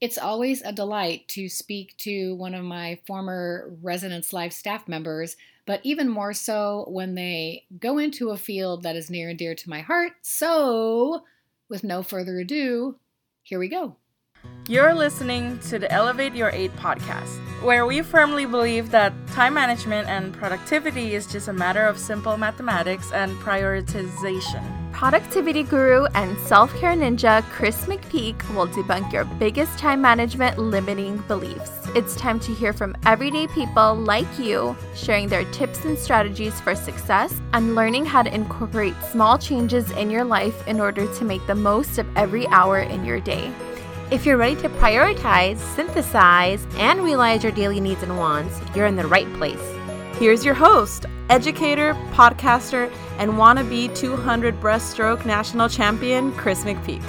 It's always a delight to speak to one of my former Residence Life staff members, but even more so when they go into a field that is near and dear to my heart. So, with no further ado, here we go. You're listening to the Elevate Your 8 podcast, where we firmly believe that time management and productivity is just a matter of simple mathematics and prioritization. Productivity guru and self care ninja Chris McPeak will debunk your biggest time management limiting beliefs. It's time to hear from everyday people like you, sharing their tips and strategies for success and learning how to incorporate small changes in your life in order to make the most of every hour in your day. If you're ready to prioritize, synthesize, and realize your daily needs and wants, you're in the right place. Here's your host, educator, podcaster, and wannabe 200 breaststroke national champion, Chris McPeak.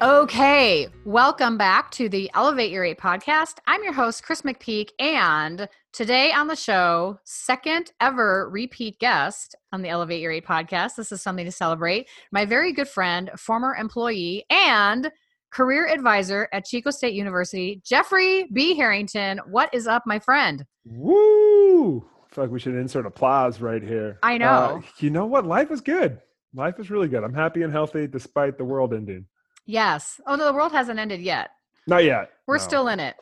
Okay, welcome back to the Elevate Your Eight podcast. I'm your host, Chris McPeak, and today on the show, second ever repeat guest on the Elevate Your Eight podcast. This is something to celebrate. My very good friend, former employee, and career advisor at Chico State University, Jeffrey B. Harrington. What is up, my friend? Woo! I feel like we should insert applause right here. I know. Uh, you know what? Life is good. Life is really good. I'm happy and healthy despite the world ending. Yes. Oh, no, the world hasn't ended yet. Not yet. We're no. still in it.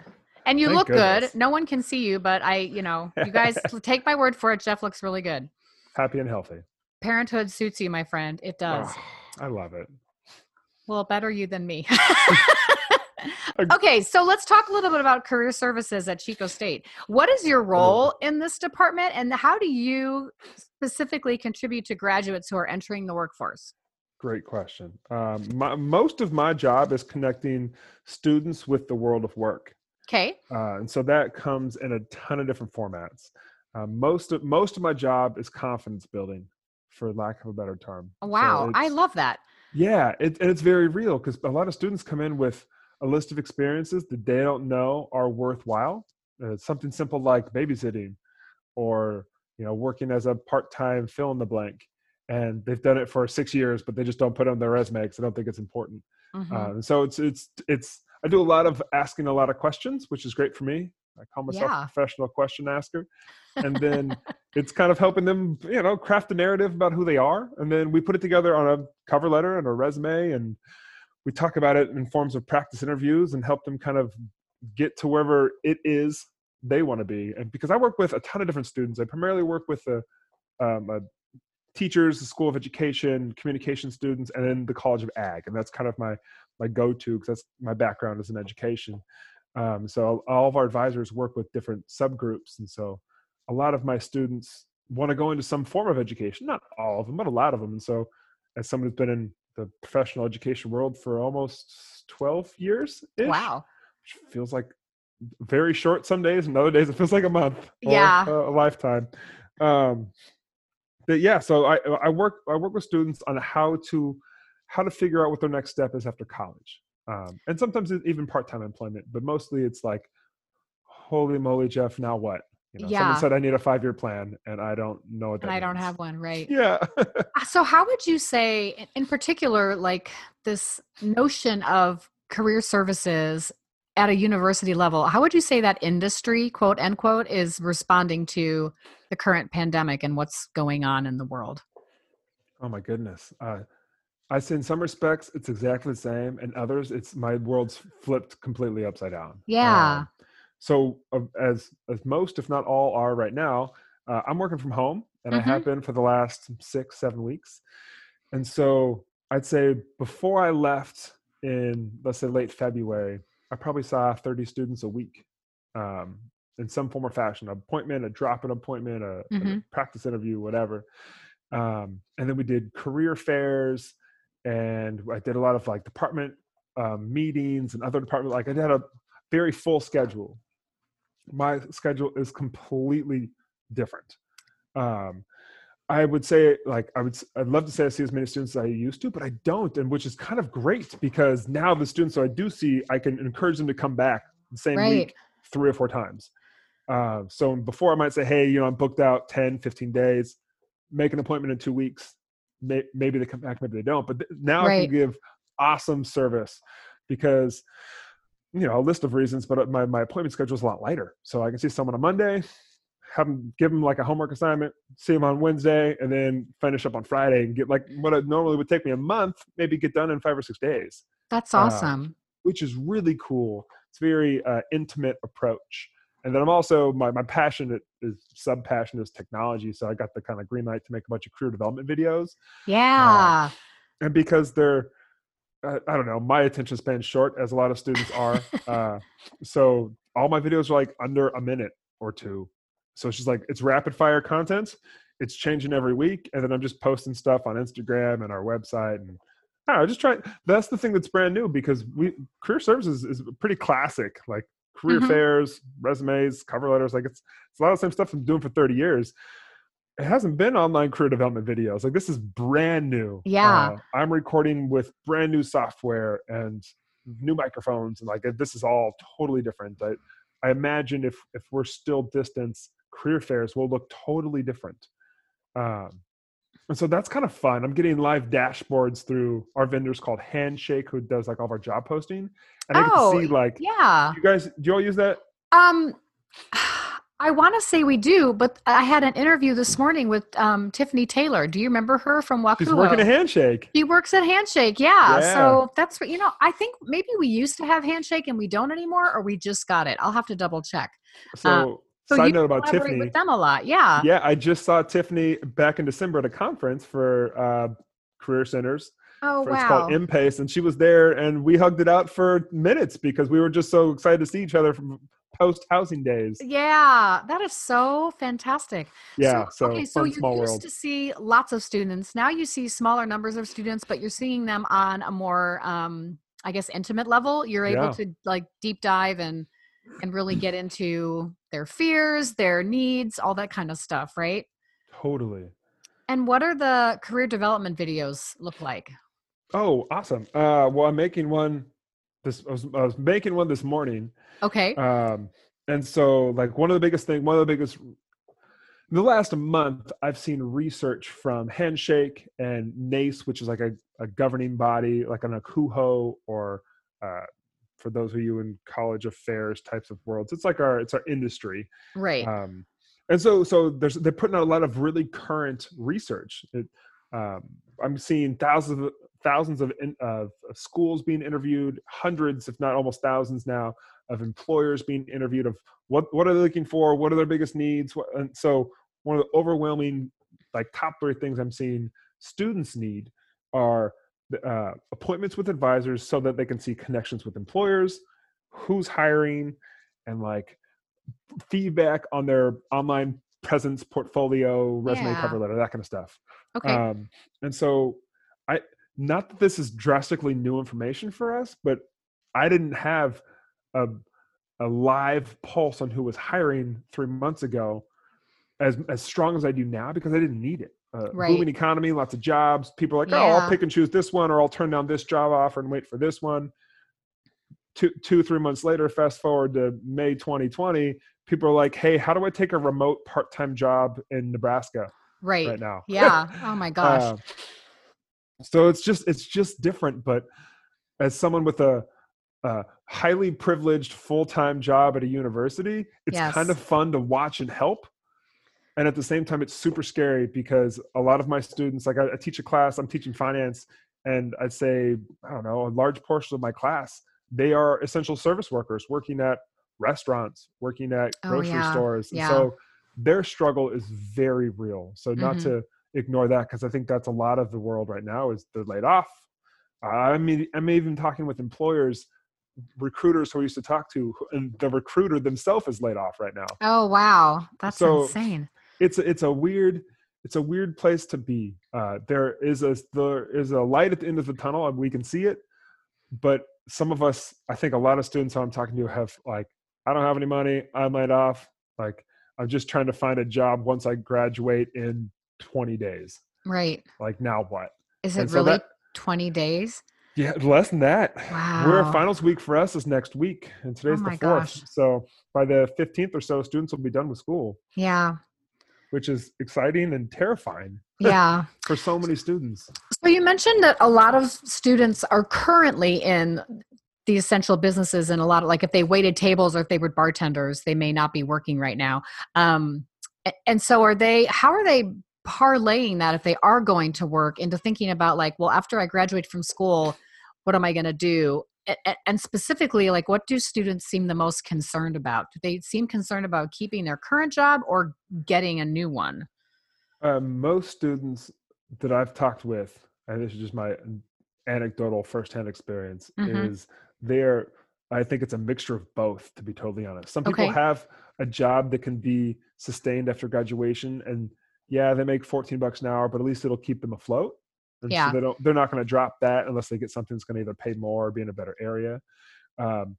And you Thank look goodness. good. No one can see you, but I, you know, you guys take my word for it. Jeff looks really good. Happy and healthy. Parenthood suits you, my friend. It does. Oh, I love it. Well, better you than me. okay, so let's talk a little bit about career services at Chico State. What is your role in this department, and how do you specifically contribute to graduates who are entering the workforce? Great question. Um, my, most of my job is connecting students with the world of work. Okay. Uh, and so that comes in a ton of different formats. Uh, most of most of my job is confidence building, for lack of a better term. So Wow, I love that. Yeah, it, and it's very real because a lot of students come in with a list of experiences that they don't know are worthwhile. Uh, something simple like babysitting, or you know, working as a part-time fill in the blank, and they've done it for six years, but they just don't put it on their resume because they don't think it's important. Mhm. Um, so it's it's it's I do a lot of asking a lot of questions, which is great for me. I call myself Yeah. a professional question asker, and then it's kind of helping them, you know, craft a narrative about who they are, and then we put it together on a cover letter and a resume, and we talk about it in forms of practice interviews and help them kind of get to wherever it is they want to be. And because I work with a ton of different students, I primarily work with the um, uh, teachers, the School of Education, communication students, and then the College of Ag, and that's kind of my my go-to because that's my background is in education. Um, so all of our advisors work with different subgroups, and so a lot of my students want to go into some form of education. Not all of them, but a lot of them. And so, as someone who's been in the professional education world for almost twelve years, Wow. which feels like very short some days, and other days it feels like a month, or Yeah. a, a lifetime. Um, but yeah, so I I work I work with students on how to how to figure out what their next step is after college, um, and sometimes it's even part time employment, but mostly it's like, holy moly, Jeff, now what? You know, Yeah. someone said I need a five year plan, and I don't know what that. And I don't have one, right? Yeah. Uh, So, how would you say, in- in particular, like this notion of career services at a university level, how would you say that industry, quote end quote is responding to the current pandemic and what's going on in the world? Oh my goodness. Uh, I say in some respects it's exactly the same, and others it's my world's flipped completely upside down. Yeah. Um, so uh, as as most, if not all, are right now, uh, I'm working from home, and I have been for the last six, seven weeks. And so I'd say before I left in let's say late February, I probably saw 30 students a week. Um, in some form or fashion, an appointment, a drop-in appointment, a, a Mhm. practice interview, whatever um, and then we did career fairs and i did a lot of like department um, meetings and other department like i had a very full schedule. My schedule is completely different. Um, i would say like i would I'd love to say i see as many students as i used to but i don't and which is kind of great because now the students that i do see i can encourage them to come back the same Right. week three or four times. Uh, so before i might say hey you know i'm booked out 10 15 days make an appointment in two weeks may, maybe they come back maybe they don't but th- now i can give awesome service because you know a list of reasons, but my my appointment schedule is a lot lighter. So I can see someone on Monday, have them give them like a homework assignment, see them on Wednesday, and then finish up on Friday and get like what it normally would take me a month, maybe get done in five or six days, That's Uh, awesome. which is really cool. It's a very uh, intimate approach. And then I'm also my my passion is sub passion is technology, so I got the kind of green light to make a bunch of career development videos yeah. and because they're uh, i don't know my attention span's short as a lot of students are uh, so all my videos are like under a minute or two so it's just like it's rapid fire content it's changing every week and then i'm just posting stuff on instagram and our website and I don't know, just try. That's the thing that's brand new because we career services is pretty classic, like career Mhm. fairs, resumes, cover letters. Like it's it's a lot of the same stuff I'm doing for 30 years. It hasn't been online career development videos. Like this is brand new. Yeah. Uh, I'm recording with brand new software and new microphones, and like this is all totally different. I, I imagine if if we're still distance, career fairs will look totally different. Um, and so that's kind of fun. I'm getting live dashboards through our vendors called Handshake, who does like all of our job posting, and I get Oh, to see like Yeah. you guys. Do you all use that? Um, I want to say we do, but I had an interview this morning with um, Tiffany Taylor. Do you remember her from Wakulo? She's working at Handshake. She works at Handshake, yeah. Yeah. So that's what you know. I think maybe we used to have Handshake and we don't anymore, or we just got it. I'll have to double check. So, So side note about Tiffany. with them a lot, yeah. Yeah, I just saw Tiffany back in December at a conference for uh, career centers. Oh for- It's wow. called MPACE, and she was there, and we hugged it out for minutes because we were just so excited to see each other from post housing days. yeah, that is so fantastic. Yeah, so, okay, so you used world. to see lots of students. Now you see smaller numbers of students, but you're seeing them on a more, um, I guess, intimate level. You're able Yeah. to like deep dive and and really get into their fears, their needs, all that kind of stuff, right? Totally. And what are the career development videos look like? Oh, awesome. Uh, well, I'm making one. This I was, I was making one this morning. Okay. Um, and so, like, one of the biggest thing, one of the biggest, in the last month, I've seen research from Handshake and NACE, which is like a, a governing body, like an ACUHO, or uh, for those of you in college affairs types of worlds, it's like our it's our industry. right. Um, and so, so there's they're putting out a lot of really current research. It, um, I'm seeing thousands of thousands of, in, of of schools being interviewed, hundreds, if not almost thousands now, of employers being interviewed of what what are they looking for, what are their biggest needs. What, and so, one of the overwhelming, like top three things I'm seeing students need are uh, appointments with advisors so that they can see connections with employers, who's hiring, and like feedback on their online presence, portfolio, resume, Yeah. cover letter, that kind of stuff. Okay. Um, and so, I not that this is drastically new information for us, but I didn't have a a live pulse on who was hiring three months ago as as strong as I do now because I didn't need it. Uh, Right. Booming economy, lots of jobs. People are like, oh, I'll pick and choose this one, or I'll turn down this job offer and wait for this one. Two, two, three months later, fast forward to May 2020, people are like, hey, how do I take a remote part time job in Nebraska right. right now? Yeah. Oh my gosh. Uh, so it's just it's just different. But as someone with a, a highly privileged full time job at a university, it's kind of fun to watch and help. And at the same time, it's super scary because a lot of my students, like I, I teach a class, I'm teaching finance, and I'd say I don't know a large portion of my class they are essential service workers working at restaurants, working at Oh, grocery yeah. stores, and Yeah. so their struggle is very real. So not Mhm. to ignore that because I think that's a lot of the world right now is they're laid off. I mean, I'm even talking with employers, recruiters who I used to talk to, and the recruiter themselves is laid off right now. oh wow. That's so- insane. It's a- it's a weird it's a weird place to be. Uh, there is a there is a light at the end of the tunnel, and we can see it. But some of us, I think, a lot of students I'm talking to have like, I don't have any money. I'm laid off. Like, I'm just trying to find a job once I graduate in 20 days. Right. Like, now what? Is it so really that- 20 days? Yeah, less than that. Wow. We're finals week for us is next week, and today's Oh the fourth. gosh. So by the 15th or so, students will be done with school, Yeah. Which is exciting and terrifying Yeah. for so many students. So you mentioned that a lot of students are currently in the essential businesses and a lot of like if they waited tables or if they were bartenders they may not be working right now um, and so are they how are they parlaying that if they are going to work into thinking about like well after i graduate from school what am i going to do and specifically like what do students seem the most concerned about do they seem concerned about keeping their current job or getting a new one uh, most students that i've talked with and this is just my anecdotal firsthand experience mm-hmm. is they're i think it's a mixture of both to be totally honest some people okay. have a job that can be sustained after graduation and yeah they make 14 bucks an hour but at least it'll keep them afloat and yeah. so they don't they're not going to drop that unless they get something that's going to either pay more or be in a better area um,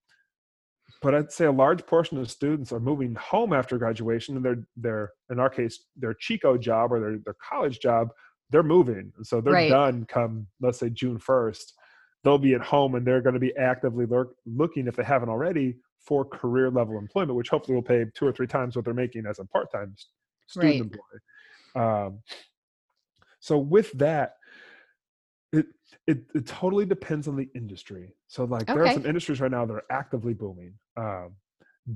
but i'd say a large portion of students are moving home after graduation and they're they're in our case their chico job or their, their college job they're moving and so they're right. done come let's say june 1st they'll be at home and they're going to be actively lurk, looking if they haven't already for career level employment which hopefully will pay two or three times what they're making as a part-time student right. employee um, so with that it, it totally depends on the industry so like okay. there are some industries right now that are actively booming um,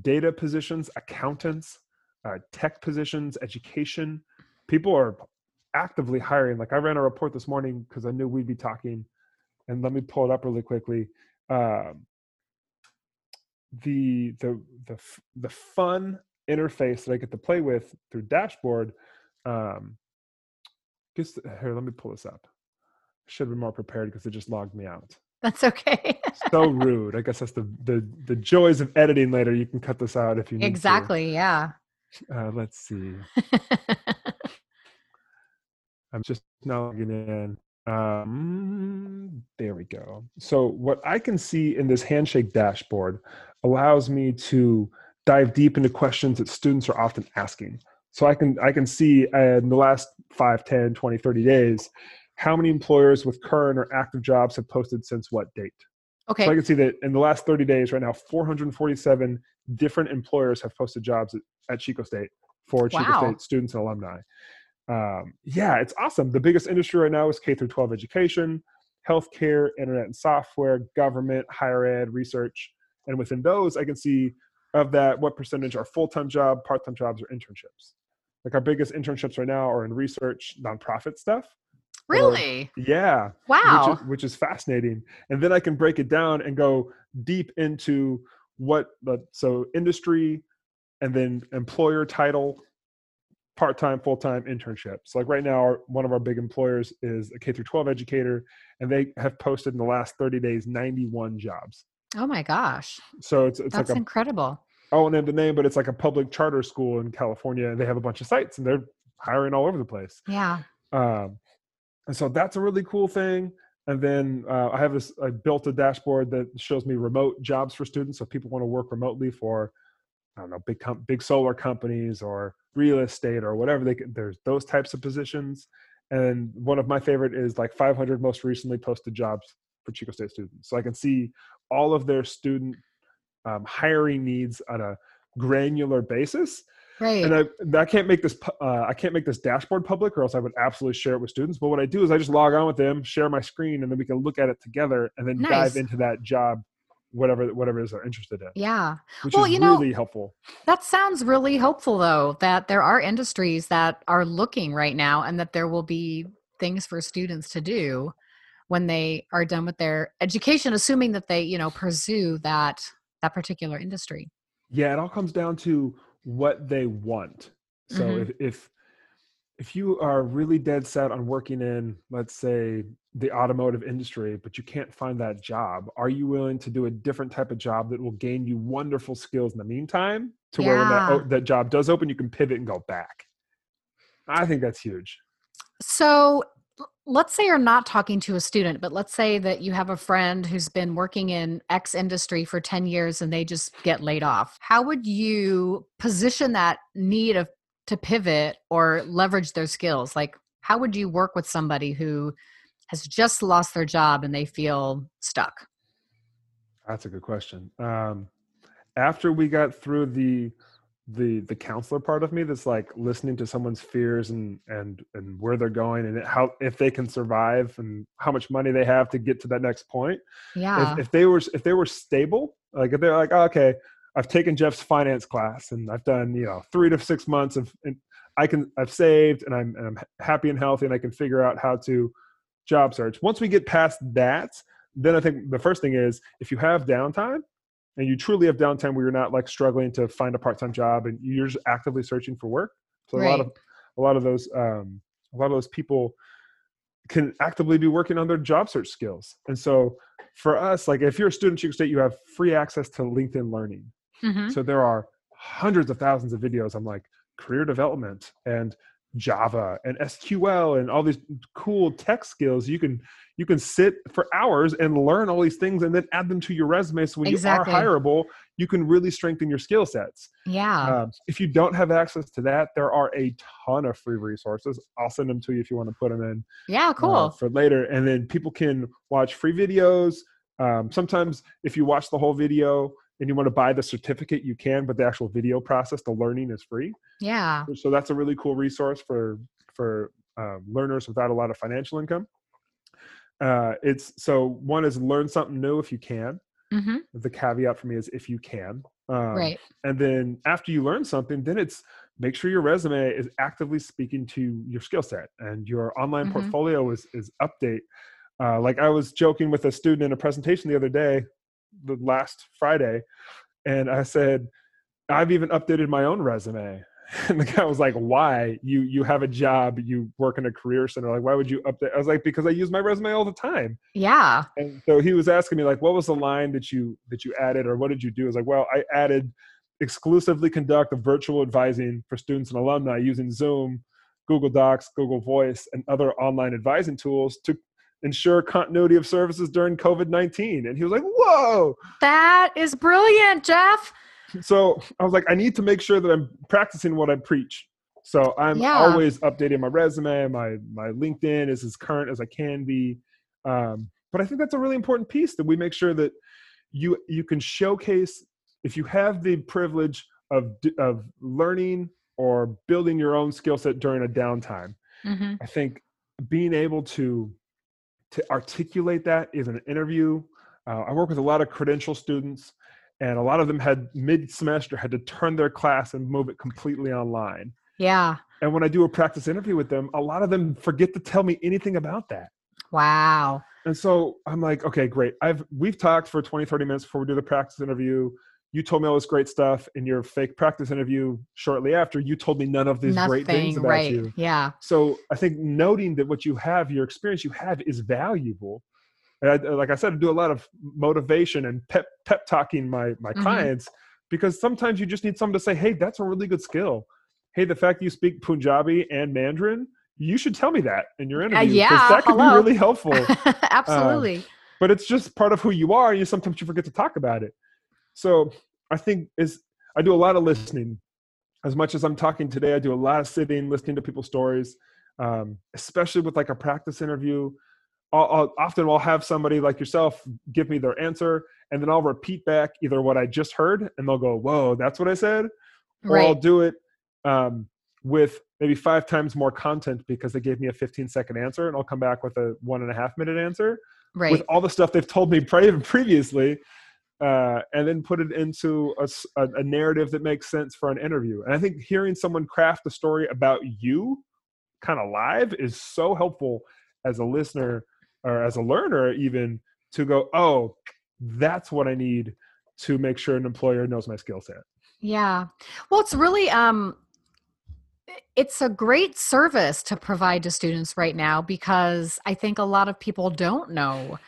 data positions accountants uh, tech positions education people are actively hiring. Like I ran a report this morning because I knew we'd be talking, and let me pull it up really quickly. Um, the the the the fun interface that I get to play with through Dashboard. Um, just here, let me pull this up. Should be more prepared because it just logged me out. That's okay. so rude. I guess that's the, the the joys of editing later. You can cut this out if you need exactly. To. Yeah. Uh, let's see. I'm just now logging in. Um, there we go. So what I can see in this handshake dashboard allows me to dive deep into questions that students are often asking. So I can I can see in the last 5, 10, 20, 30 days how many employers with current or active jobs have posted since what date. Okay. So I can see that in the last 30 days right now 447 different employers have posted jobs at, at Chico State for Chico wow. State students and alumni um, yeah, it's awesome. The biggest industry right now is K through 12 education, healthcare, internet and software, government, higher ed, research. And within those, I can see of that what percentage are full-time job, part-time jobs, or internships. Like our biggest internships right now are in research, nonprofit stuff. Really? Or, yeah. Wow. Which is, which is fascinating. And then I can break it down and go deep into what the so industry and then employer title part-time full-time internships like right now our, one of our big employers is a k through 12 educator and they have posted in the last 30 days 91 jobs oh my gosh so it's, it's that's like a, incredible i won't name the name but it's like a public charter school in california and they have a bunch of sites and they're hiring all over the place yeah um, and so that's a really cool thing. And then uh, i have this i built a dashboard that shows me remote jobs for students so people want to work remotely for i don't know big com- big solar companies or real estate or whatever they can there's those types of positions. And one of my favorite is like 500 most recently posted jobs for chico state students. So i can see all of their student um, hiring needs on a granular basis right and i, I can't make this uh, i can't make this dashboard public or else i would absolutely share it with students but what i do is i just log on with them share my screen and then we can look at it together and then nice. dive into that job whatever whatever it is they're interested in. Yeah. Which well, is you really know, helpful. That sounds really helpful though, that there are industries that are looking right now and that there will be things for students to do when they are done with their education, assuming that they, you know, pursue that that particular industry. Yeah, it all comes down to what they want. So mm-hmm. if, if if you are really dead set on working in, let's say, the automotive industry, but you can't find that job, are you willing to do a different type of job that will gain you wonderful skills in the meantime to yeah. where when that, that job does open, you can pivot and go back? I think that's huge. So let's say you're not talking to a student, but let's say that you have a friend who's been working in X industry for 10 years and they just get laid off. How would you position that need of to pivot or leverage their skills? Like, how would you work with somebody who has just lost their job and they feel stuck? That's a good question. Um, after we got through the the the counselor part of me that's like listening to someone's fears and and and where they're going and how if they can survive and how much money they have to get to that next point Yeah. if, if they were if they were stable like if they're like oh, okay i've taken jeff's finance class and i've done you know three to six months of and i can i've saved and i'm, and I'm happy and healthy and i can figure out how to job search once we get past that then i think the first thing is if you have downtime and you truly have downtime where you're not like struggling to find a part-time job and you're just actively searching for work. So a lot of a lot of those um, a lot of those people can actively be working on their job search skills. And so for us like if you're a student at Chico State you have free access to linkedin learning. Mhm. so there are hundreds of thousands of videos on like career development and Java and SQL and all these cool tech skills. You can you can sit for hours and learn all these things and then add them to your resume. So when Exactly. you are hireable, you can really strengthen your skill sets. Yeah. Um, if you don't have access to that, there are a ton of free resources. I'll send them to you if you want to put them in yeah. uh, Cool. for later. And then people can watch free videos. Um, sometimes if you watch the whole video and you want to buy the certificate, you can, but the actual video process, the learning is free. yeah. So that's a really cool resource for for um, learners without a lot of financial income. Uh, it's so one is learn something new if you can. hmm The caveat for me is if you can. Um, right. and then after you learn something, then it's make sure your resume is actively speaking to your skill set and your online Mhm. portfolio is is update. Uh, like I was joking with a student in a presentation the other day, the last Friday, and I said, I've even updated my own resume. And the guy was like, "Why? You you have a job, you work in a career center. Like, why would you update?" I was like, "Because I use my resume all the time." Yeah. And so he was asking me like, what was the line that you that you added, or what did you do? I was like, well, I added exclusively conduct a virtual advising for students and alumni using Zoom, Google Docs, Google Voice, and other online advising tools to ensure continuity of services during COVID nineteen. And he was like, whoa. That is brilliant, Jeff. So I was like, I need to make sure that I'm practicing what I preach. So I'm Yeah. always updating my resume. My my LinkedIn is as current as I can be. Um, but I think that's a really important piece that we make sure that you you can showcase if you have the privilege of of learning or building your own skill set during a downtime. hmm I think being able to to articulate that is an interview. Uh, I work with a lot of credential students, and a lot of them had mid semester had to turn their class and move it completely online. Yeah. And when I do a practice interview with them, a lot of them forget to tell me anything about that. Wow. And so I'm like, okay, great. I've we've talked for 20, 30 minutes before we do the practice interview. You told me all this great stuff in your fake practice interview shortly after. You told me none of these great things Nothing. about Right. you Yeah. so i think noting that what you have your experience you have is valuable and I, like i said i do a lot of motivation and pep pep talking my my Mhm. clients because sometimes you just need someone to say hey that's a really good skill hey the fact you speak punjabi and mandarin you should tell me that in your interview 'cause Uh, yeah, that could hello. be really helpful Absolutely. but it's just part of who you are and you sometimes you forget to talk about it so i think is i do a lot of listening. As much as i'm talking today i do a lot of sitting listening to people's stories um, especially with like a practice interview. I'll, I'll often i'll have somebody like yourself give me their answer and then i'll repeat back either what i just heard and they'll go whoa that's what i said or I'll do it um, with maybe five times more content because they gave me a 15 second answer, and I'll come back with a one and a half minute answer. Right. with all the stuff they've told me pre- previously, uh, and then put it into a narrative that makes sense for an interview. And I think hearing someone craft a story about you, kind of live, is so helpful as a listener or as a learner, even to go, oh, that's what I need to make sure an employer knows my skill set. Yeah. Well, it's really um it's a great service to provide to students right now because I think a lot of people don't know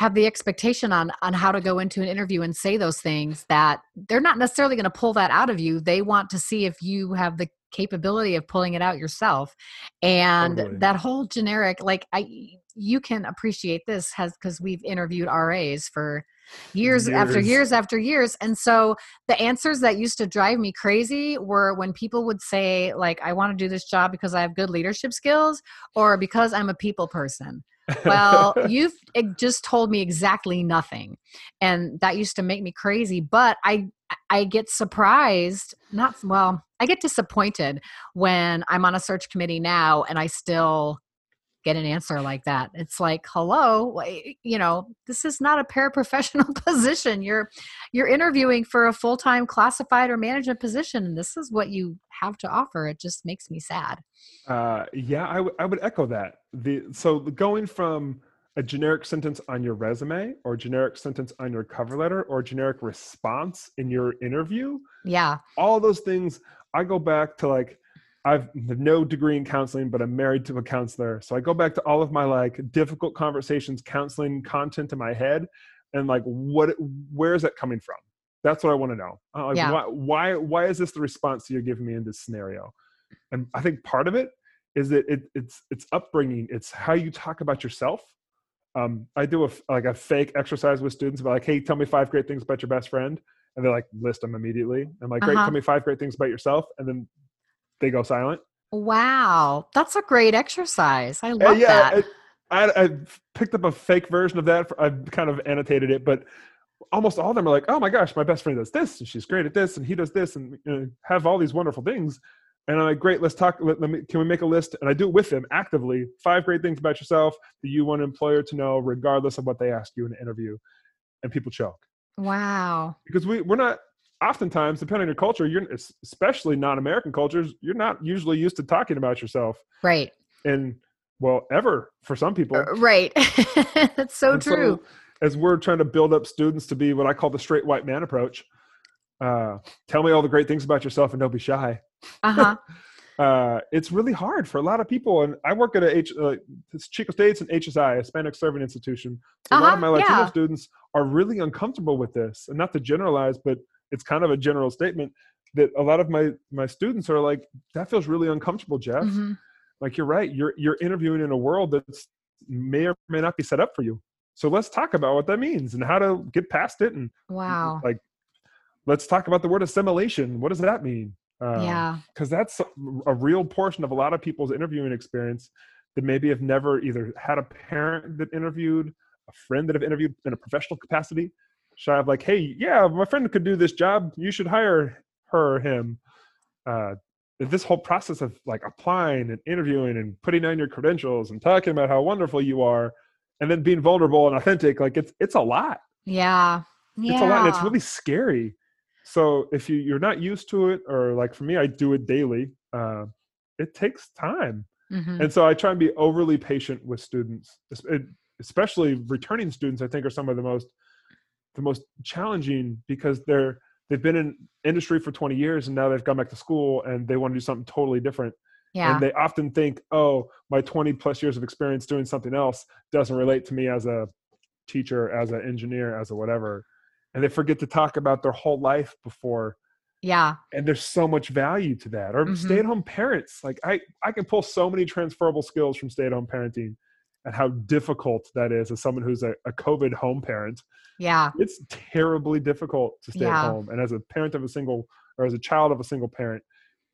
have the expectation on on how to go into an interview and say those things that they're not necessarily going to pull that out of you. They want to see if you have the capability of pulling it out yourself. And Totally. that whole generic like I you can appreciate this has cuz we've interviewed RAs for years, after Years. years after years and so the answers that used to drive me crazy were when people would say like i want to do this job because i have good leadership skills or because i'm a people person well you've just told me exactly nothing and that used to make me crazy but i I get surprised, not well, I get disappointed when I'm on a search committee now and I still get an answer like that. It's like, hello, you know, this is not a paraprofessional position. You're you're interviewing for a full-time classified or management position and this is what you have to offer. It just makes me sad. Uh, yeah, I, w- I would echo that. The so going from a generic sentence on your resume or generic sentence on your cover letter or generic response in your interview. Yeah. All those things I go back to like I've no degree in counseling, but I'm married to a counselor. So I go back to all of my like difficult conversations, counseling content in my head, and like what, where is that coming from? That's what I want to know. Uh, like, Yeah. why, why, why is this the response that you're giving me in this scenario? And I think part of it is that it, it's it's upbringing. It's how you talk about yourself. Um, I do a like a fake exercise with students about like, hey, tell me five great things about your best friend, and they're like, list them immediately. I'm like, great, Uh-huh. tell me five great things about yourself, and then they go silent. Wow. That's a great exercise. I Uh, love that. it- I, I picked up a fake version of that. For, I've kind of annotated it, but almost all of them are like, "Oh my gosh, my best friend does this, and she's great at this, and he does this, and you know, have all these wonderful things." And I'm like, "Great, let's talk. Let, let me, can we make a list?" And I do it with them actively. Five great things about yourself that you want an employer to know, regardless of what they ask you in an interview. And people choke wow. because we we're not. Oftentimes, depending on your culture, you're especially non-American cultures, you're not usually used to talking about yourself, Right. and well, ever for some people. Uh, Right. That's so And true. as we're trying to build up students to be what I call the straight white man approach, uh, tell me all the great things about yourself and don't be shy. uh-huh. Uh, it's really hard for a lot of people. And I work at a H, uh, it's Chico State's an HSI, Hispanic Serving Institution. So a lot Uh-huh, of my Latino yeah. students are really uncomfortable with this. And not to generalize, but it's kind of a general statement that a lot of my my students are like, that feels really uncomfortable, Jeff. Mhm. Like you're right. You're you're interviewing in a world that's may or may not be set up for you. So let's talk about what that means and how to get past it. And Wow. like, let's talk about the word assimilation. What does that mean? Um, yeah. because that's a real portion of a lot of people's interviewing experience that maybe have never either had a parent that interviewed, a friend that have interviewed in a professional capacity, shy of like, hey, yeah, my friend could do this job. You should hire her or him. Uh, this whole process of like applying and interviewing and putting on your credentials and talking about how wonderful you are, and then being vulnerable and authentic, like it's it's a lot Yeah. Yeah. it's a lot and it's really scary so if you you're not used to it or like for me i do it daily uh, it takes time Mhm. and so i try and be overly patient with students especially returning students i think are some of the most the most challenging because they're they've been in industry for 20 years and now they've gone back to school and they want to do something totally different yeah. and they often think oh my 20 plus years of experience doing something else doesn't relate to me as a teacher as an engineer as a whatever and they forget to talk about their whole life before yeah. and there's so much value to that or Mhm. stay-at-home parents like i i can pull so many transferable skills from stay-at-home parenting and how difficult that is as someone who's a, a covid home parent Yeah. it's terribly difficult to stay Yeah. at home and as a parent of a single or as a child of a single parent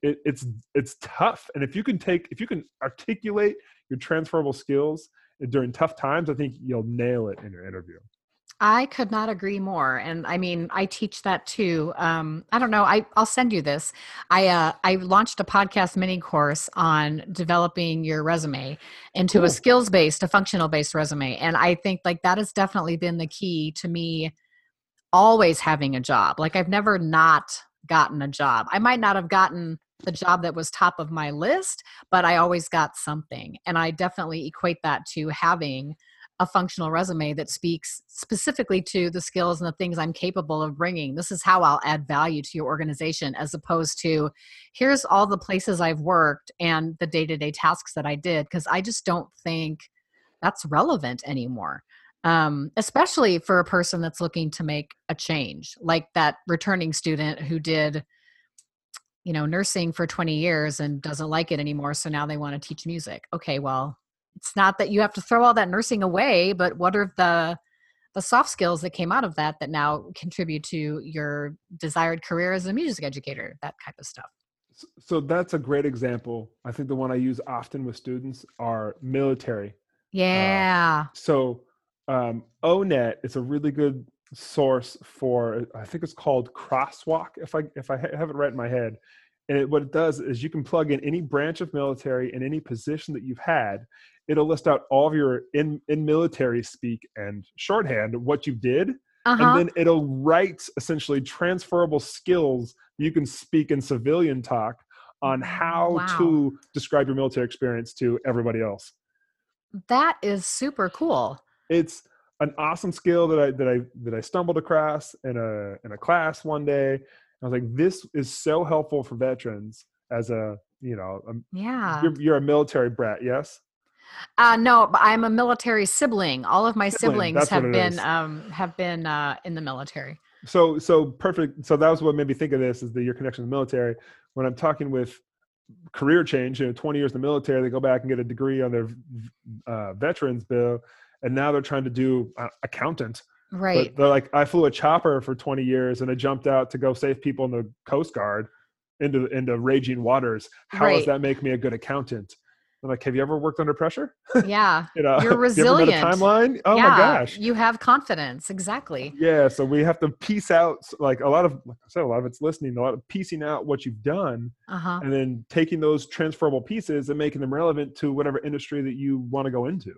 it, it's it's tough and if you can take if you can articulate your transferable skills during tough times i think you'll nail it in your interview I could not agree more. And I mean, I teach that too. Um, I don't know. I, I'll send you this. I uh, I launched a podcast mini course on developing your resume into Cool. a skills based, a functional based resume. And I think like that has definitely been the key to me always having a job. Like I've never not gotten a job. I might not have gotten the job that was top of my list, but I always got something. And I definitely equate that to having a functional resume that speaks specifically to the skills and the things I'm capable of bringing. This is how I'll add value to your organization as opposed to here's all the places I've worked and the day to day tasks that I did, because I just don't think that's relevant anymore. Um, especially for a person that's looking to make a change, like that returning student who did, you know, nursing for 20 years and doesn't like it anymore. So now they want to teach music. Okay, well, it's not that you have to throw all that nursing away but what are the the soft skills that came out of that that now contribute to your desired career as a music educator that type of stuff so that's a great example i think the one i use often with students are military yeah so um, O*NET is a really good source for I think it's called Crosswalk if I if I have it right in my head. And it, what it does is you can plug in any branch of military in any position that you've had. It'll list out all of your in in military speak and shorthand what you did, Uh-huh. and then it'll write essentially transferable skills you can speak in civilian talk on how Wow. to describe your military experience to everybody else that is super cool. it's an awesome skill that I that I that I stumbled across in a in a class one day. I was like, this is so helpful for veterans as a you know a, Yeah. you're, you're a military brat, yes. Uh, no, but I'm a military sibling. All of my Sibling, siblings have been um, have been uh, in the military. So so perfect. So that was what made me think of this is the your connection to the military. When I'm talking with career change, you know, 20 years in the military, they go back and get a degree on their uh, veterans bill, and now they're trying to do uh, accountant. Right. But they're like, I flew a chopper for 20 years and I jumped out to go save people in the Coast Guard into into raging waters. How does that make me a good accountant? I'm like, have you ever worked under pressure? yeah. You know, You're you resilient. a timeline? Oh yeah. my gosh. You have confidence. Exactly. Yeah, so we have to piece out like a lot of like I said, a lot of it's listening, a lot of piecing out what you've done Uh huh. and then taking those transferable pieces and making them relevant to whatever industry that you want to go into.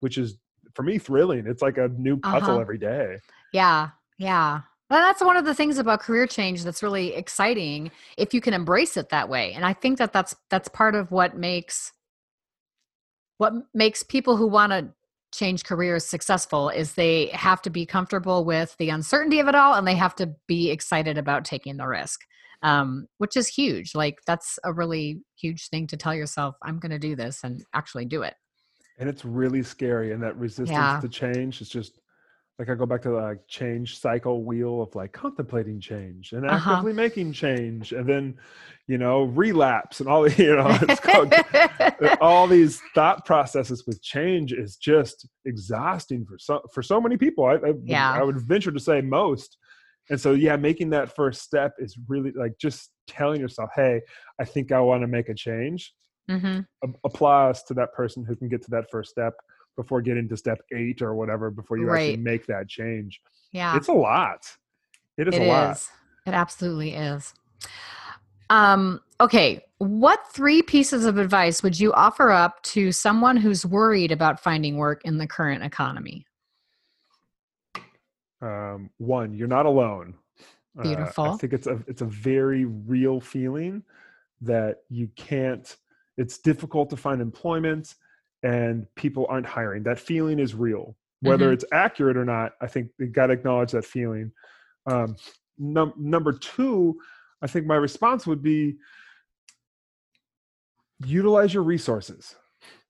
Which is for me thrilling. It's like a new puzzle Uh-huh. every day. Yeah. Yeah. Well, that's one of the things about career change that's really exciting if you can embrace it that way. And I think that that's that's part of what makes what makes people who want to change careers successful is they have to be comfortable with the uncertainty of it all and they have to be excited about taking the risk. Um, which is huge. Like that's a really huge thing to tell yourself, I'm going to do this and actually do it. and it's really scary and that resistance Yeah. to change is just like i go back to the like change cycle wheel of like contemplating change and Uh-huh. actively making change and then you know relapse and all the you know it's called, all these thought processes with change is just exhausting for so for so many people. I, I, would- Yeah. I would venture to say most. And so yeah making that first step is really like just telling yourself hey i think i want to make a change. Hmm a- applause to that person who can get to that first step before getting to step eight or whatever before you actually make that change. Yeah. It's a lot. It is It a lot. It absolutely is. Um, okay. What three pieces of advice would you offer up to someone who's worried about finding work in the current economy? Um, one, you're not alone. Uh, I think it's a it's a very real feeling that you can't. It's difficult to find employment, and people aren't hiring. That feeling is real. Whether Mhm. it's accurate or not, I think you got to acknowledge that feeling. Um, num- number two, I think my response would be utilize your resources.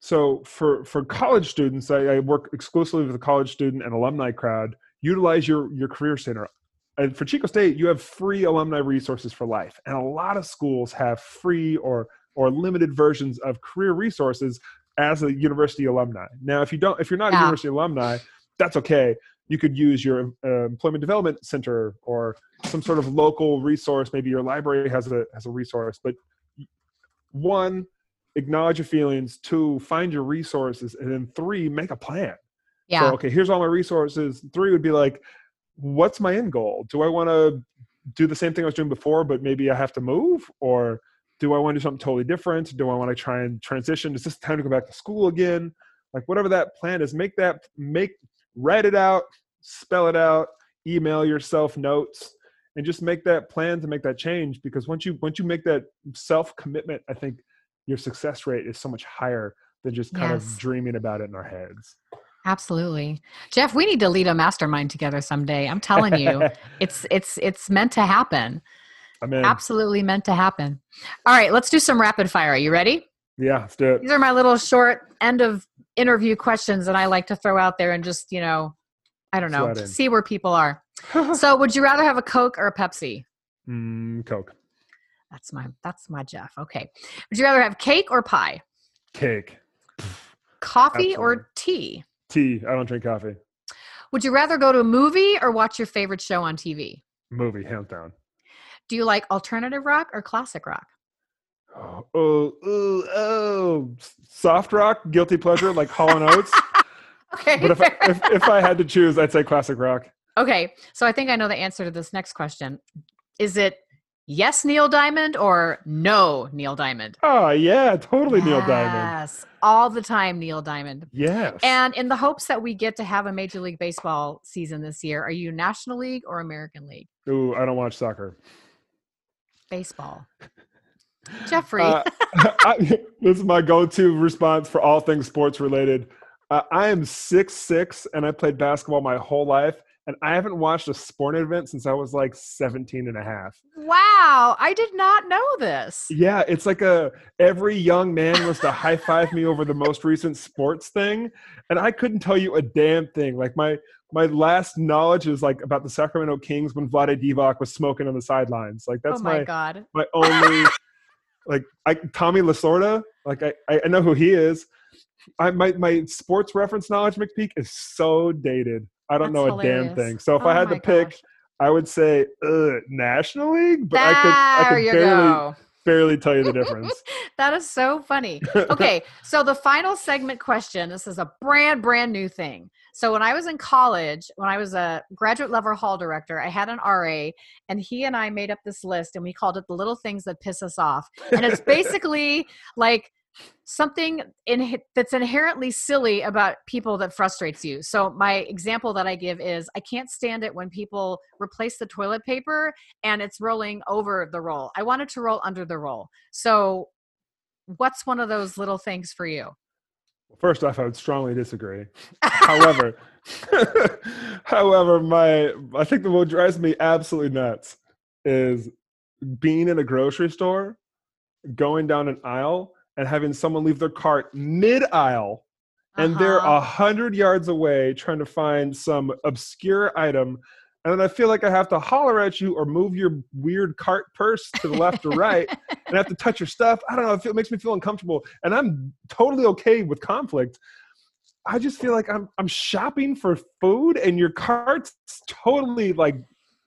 So for for college students, I, I work exclusively with the college student and alumni crowd. Utilize your your career center. And for Chico State, you have free alumni resources for life, and a lot of schools have free or or limited versions of career resources as a university alumni. Now, if you don't, if you're not a university alumni, that's okay. You could use your uh, employment development center or some sort of local resource. Maybe your library has a has a resource. But one, acknowledge your feelings. Two, find your resources, and then three, make a plan. Yeah. So, okay, here's all my resources. Three would be like, what's my end goal? Do I want to do the same thing I was doing before, but maybe I have to move? Or do I want to do something totally different? Do I want to try and transition? Is this time to go back to school again? Like whatever that plan is, make that make write it out, spell it out, email yourself notes, and just make that plan to make that change. Because once you once you make that self commitment, I think your success rate is so much higher than just kind Yes. of dreaming about it in our heads. Absolutely. Jeff, we need to lead a mastermind together someday. I'm telling you. it's it's it's meant to happen. I mean, Absolutely meant to happen. All right, let's do some rapid fire. Are you ready? yeah, let's do it. These are my little short end of interview questions that I like to throw out there and just, you know, I don't know, see where people are. so, would you rather have a Coke or a Pepsi? Mm, Coke, That's my that's my Jeff. Okay. Would you rather have cake or pie? cake, Coffee Absolutely. or tea? tea. I don't drink coffee. Would you rather go to a movie or watch your favorite show on TV? Movie, hands down. Do you like alternative rock or classic rock? Oh, oh, oh, oh. soft rock, guilty pleasure, like Hall and Oates. Okay. but if I, if, if I had to choose, I'd say classic rock. Okay, so I think I know the answer to this next question. Is it yes, Neil Diamond, or no, Neil Diamond? Oh yeah, totally Neil Diamond. Yes, all the time, Neil Diamond. Yes. And in the hopes that we get to have a Major League Baseball season this year, are you National League or American League? Ooh, I don't watch soccer. Baseball. Jeffrey. Uh, I, this is my go-to response for all things sports related. Uh, I am six six, and I played basketball my whole life, and I haven't watched a sporting event since I was like 17 and a half. wow, I did not know this. Yeah, it's like a every young man wants to high five me over the most recent sports thing, and I couldn't tell you a damn thing. Like my my last knowledge is like about the Sacramento Kings when Vlade Divac was smoking on the sidelines. Like that's oh my, my god. my only like I Tommy Lasorda. Like I I know who he is. I my my sports reference knowledge McPeak is so dated. I don't That's know a damn thing. So if Oh I had to pick, gosh. I would say uh, National League, but I could I there could you barely go. barely tell you the difference. that is so funny. Okay, so the final segment question this is a brand, brand new thing. So when I was in college, when I was a graduate level hall director, I had an RA, and he and I made up this list, and we called it the little things that piss us off. And it's basically like something in, that's inherently silly about people that frustrates you. So my example that I give is I can't stand it when people replace the toilet paper and it's rolling over the roll. I want it to roll under the roll. So what's one of those little things for you? First off, I would strongly disagree. however, however, my I think the what drives me absolutely nuts is being in a grocery store, going down an aisle, and having someone leave their cart mid aisle, and they're Uh-huh. a hundred yards away trying to find some obscure item. And then I feel like I have to holler at you or move your weird cart purse to the left or right and have to touch your stuff. I don't know. It makes me feel uncomfortable, and I'm totally okay with conflict. I just feel like I'm I'm shopping for food, and your cart's totally like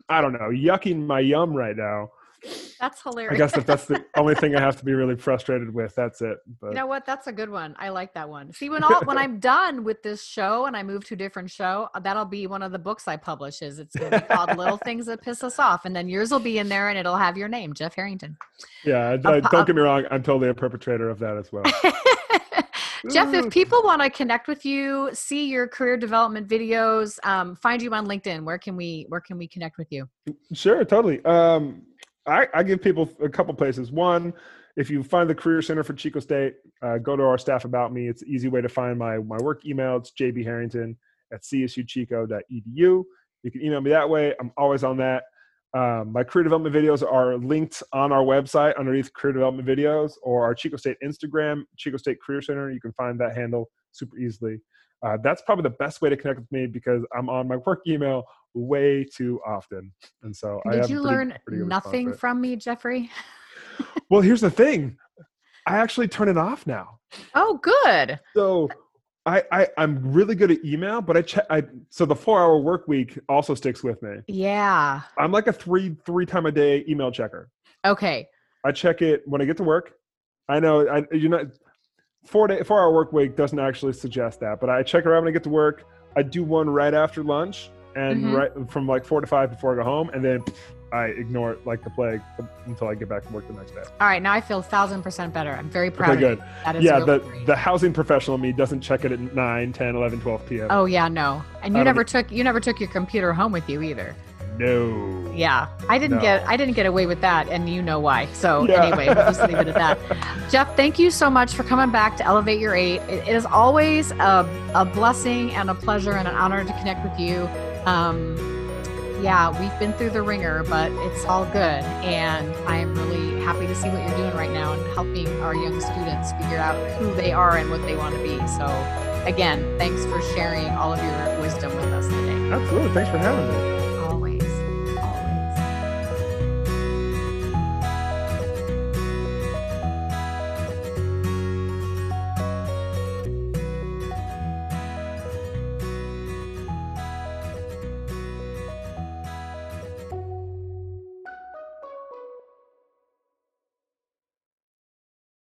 I don't know, yucking my yum right now. That's hilarious. I guess if that's the only thing I have to be really frustrated with, that's it. But You know what? That's a good one. I like that one. See, when all when I'm done with this show and I move to a different show, uh, that'll be one of the books I publish. Is it's going to be called "Little Things That Piss Us Off," and then yours will be in there, and it'll have your name, Jeff Harrington. yeah, I, I'll I- pu- don't get me wrong, I'm totally a perpetrator of that as well. Jeff, if people want to connect with you, see your career development videos, um, find you on LinkedIn, where can we where can we connect with you? Sure, totally. Um, I, I give people a couple places. One, if you find the Career Center for Chico State, uh, go to our staff about me. It's an easy way to find my my work email. It's jbharrington at csuchico.edu. You can email me that way. I'm always on that. Um, my career development videos are linked on our website underneath career development videos or our Chico State Instagram, Chico State Career Center. You can find that handle super easily. Uh, that's probably the best way to connect with me because I'm on my work email way too often. And so I Did have you pretty- learn pretty nothing from me, Jeffrey? Well, here's the thing. I actually turn it off now. Oh, good. So I, I I'm really good at email, but I check I so the four hour work week also sticks with me. Yeah. I'm like a three three time a day email checker. Okay. I check it when I get to work. I know I you know four day four hour work week doesn't actually suggest that, but I check it when I get to work. I do one right after lunch and Mhm. right from like four to five before I go home, and then I ignore it like the plague until I get back to work the next day. All right. Now I feel thousand percent better. I'm very proud Okay, good. That is yeah, really the great. the housing professional me doesn't check it at 9, 10, 11, 12 p.m. Oh yeah, no. And you never took you never took your computer home with you either. No. Yeah. I didn't get I didn't get away with that and you know why. So Yeah. anyway, we'll just leave it at that. Jeff, thank you so much for coming back to Elevate Your Eight. It it is always a, a blessing and a pleasure and an honor to connect with you. Um, yeah, we've been through the ringer, but it's all good. And I'm really happy to see what you're doing right now and helping our young students figure out who they are and what they want to be. So, again, thanks for sharing all of your wisdom with us today. Absolutely. Thanks for having me.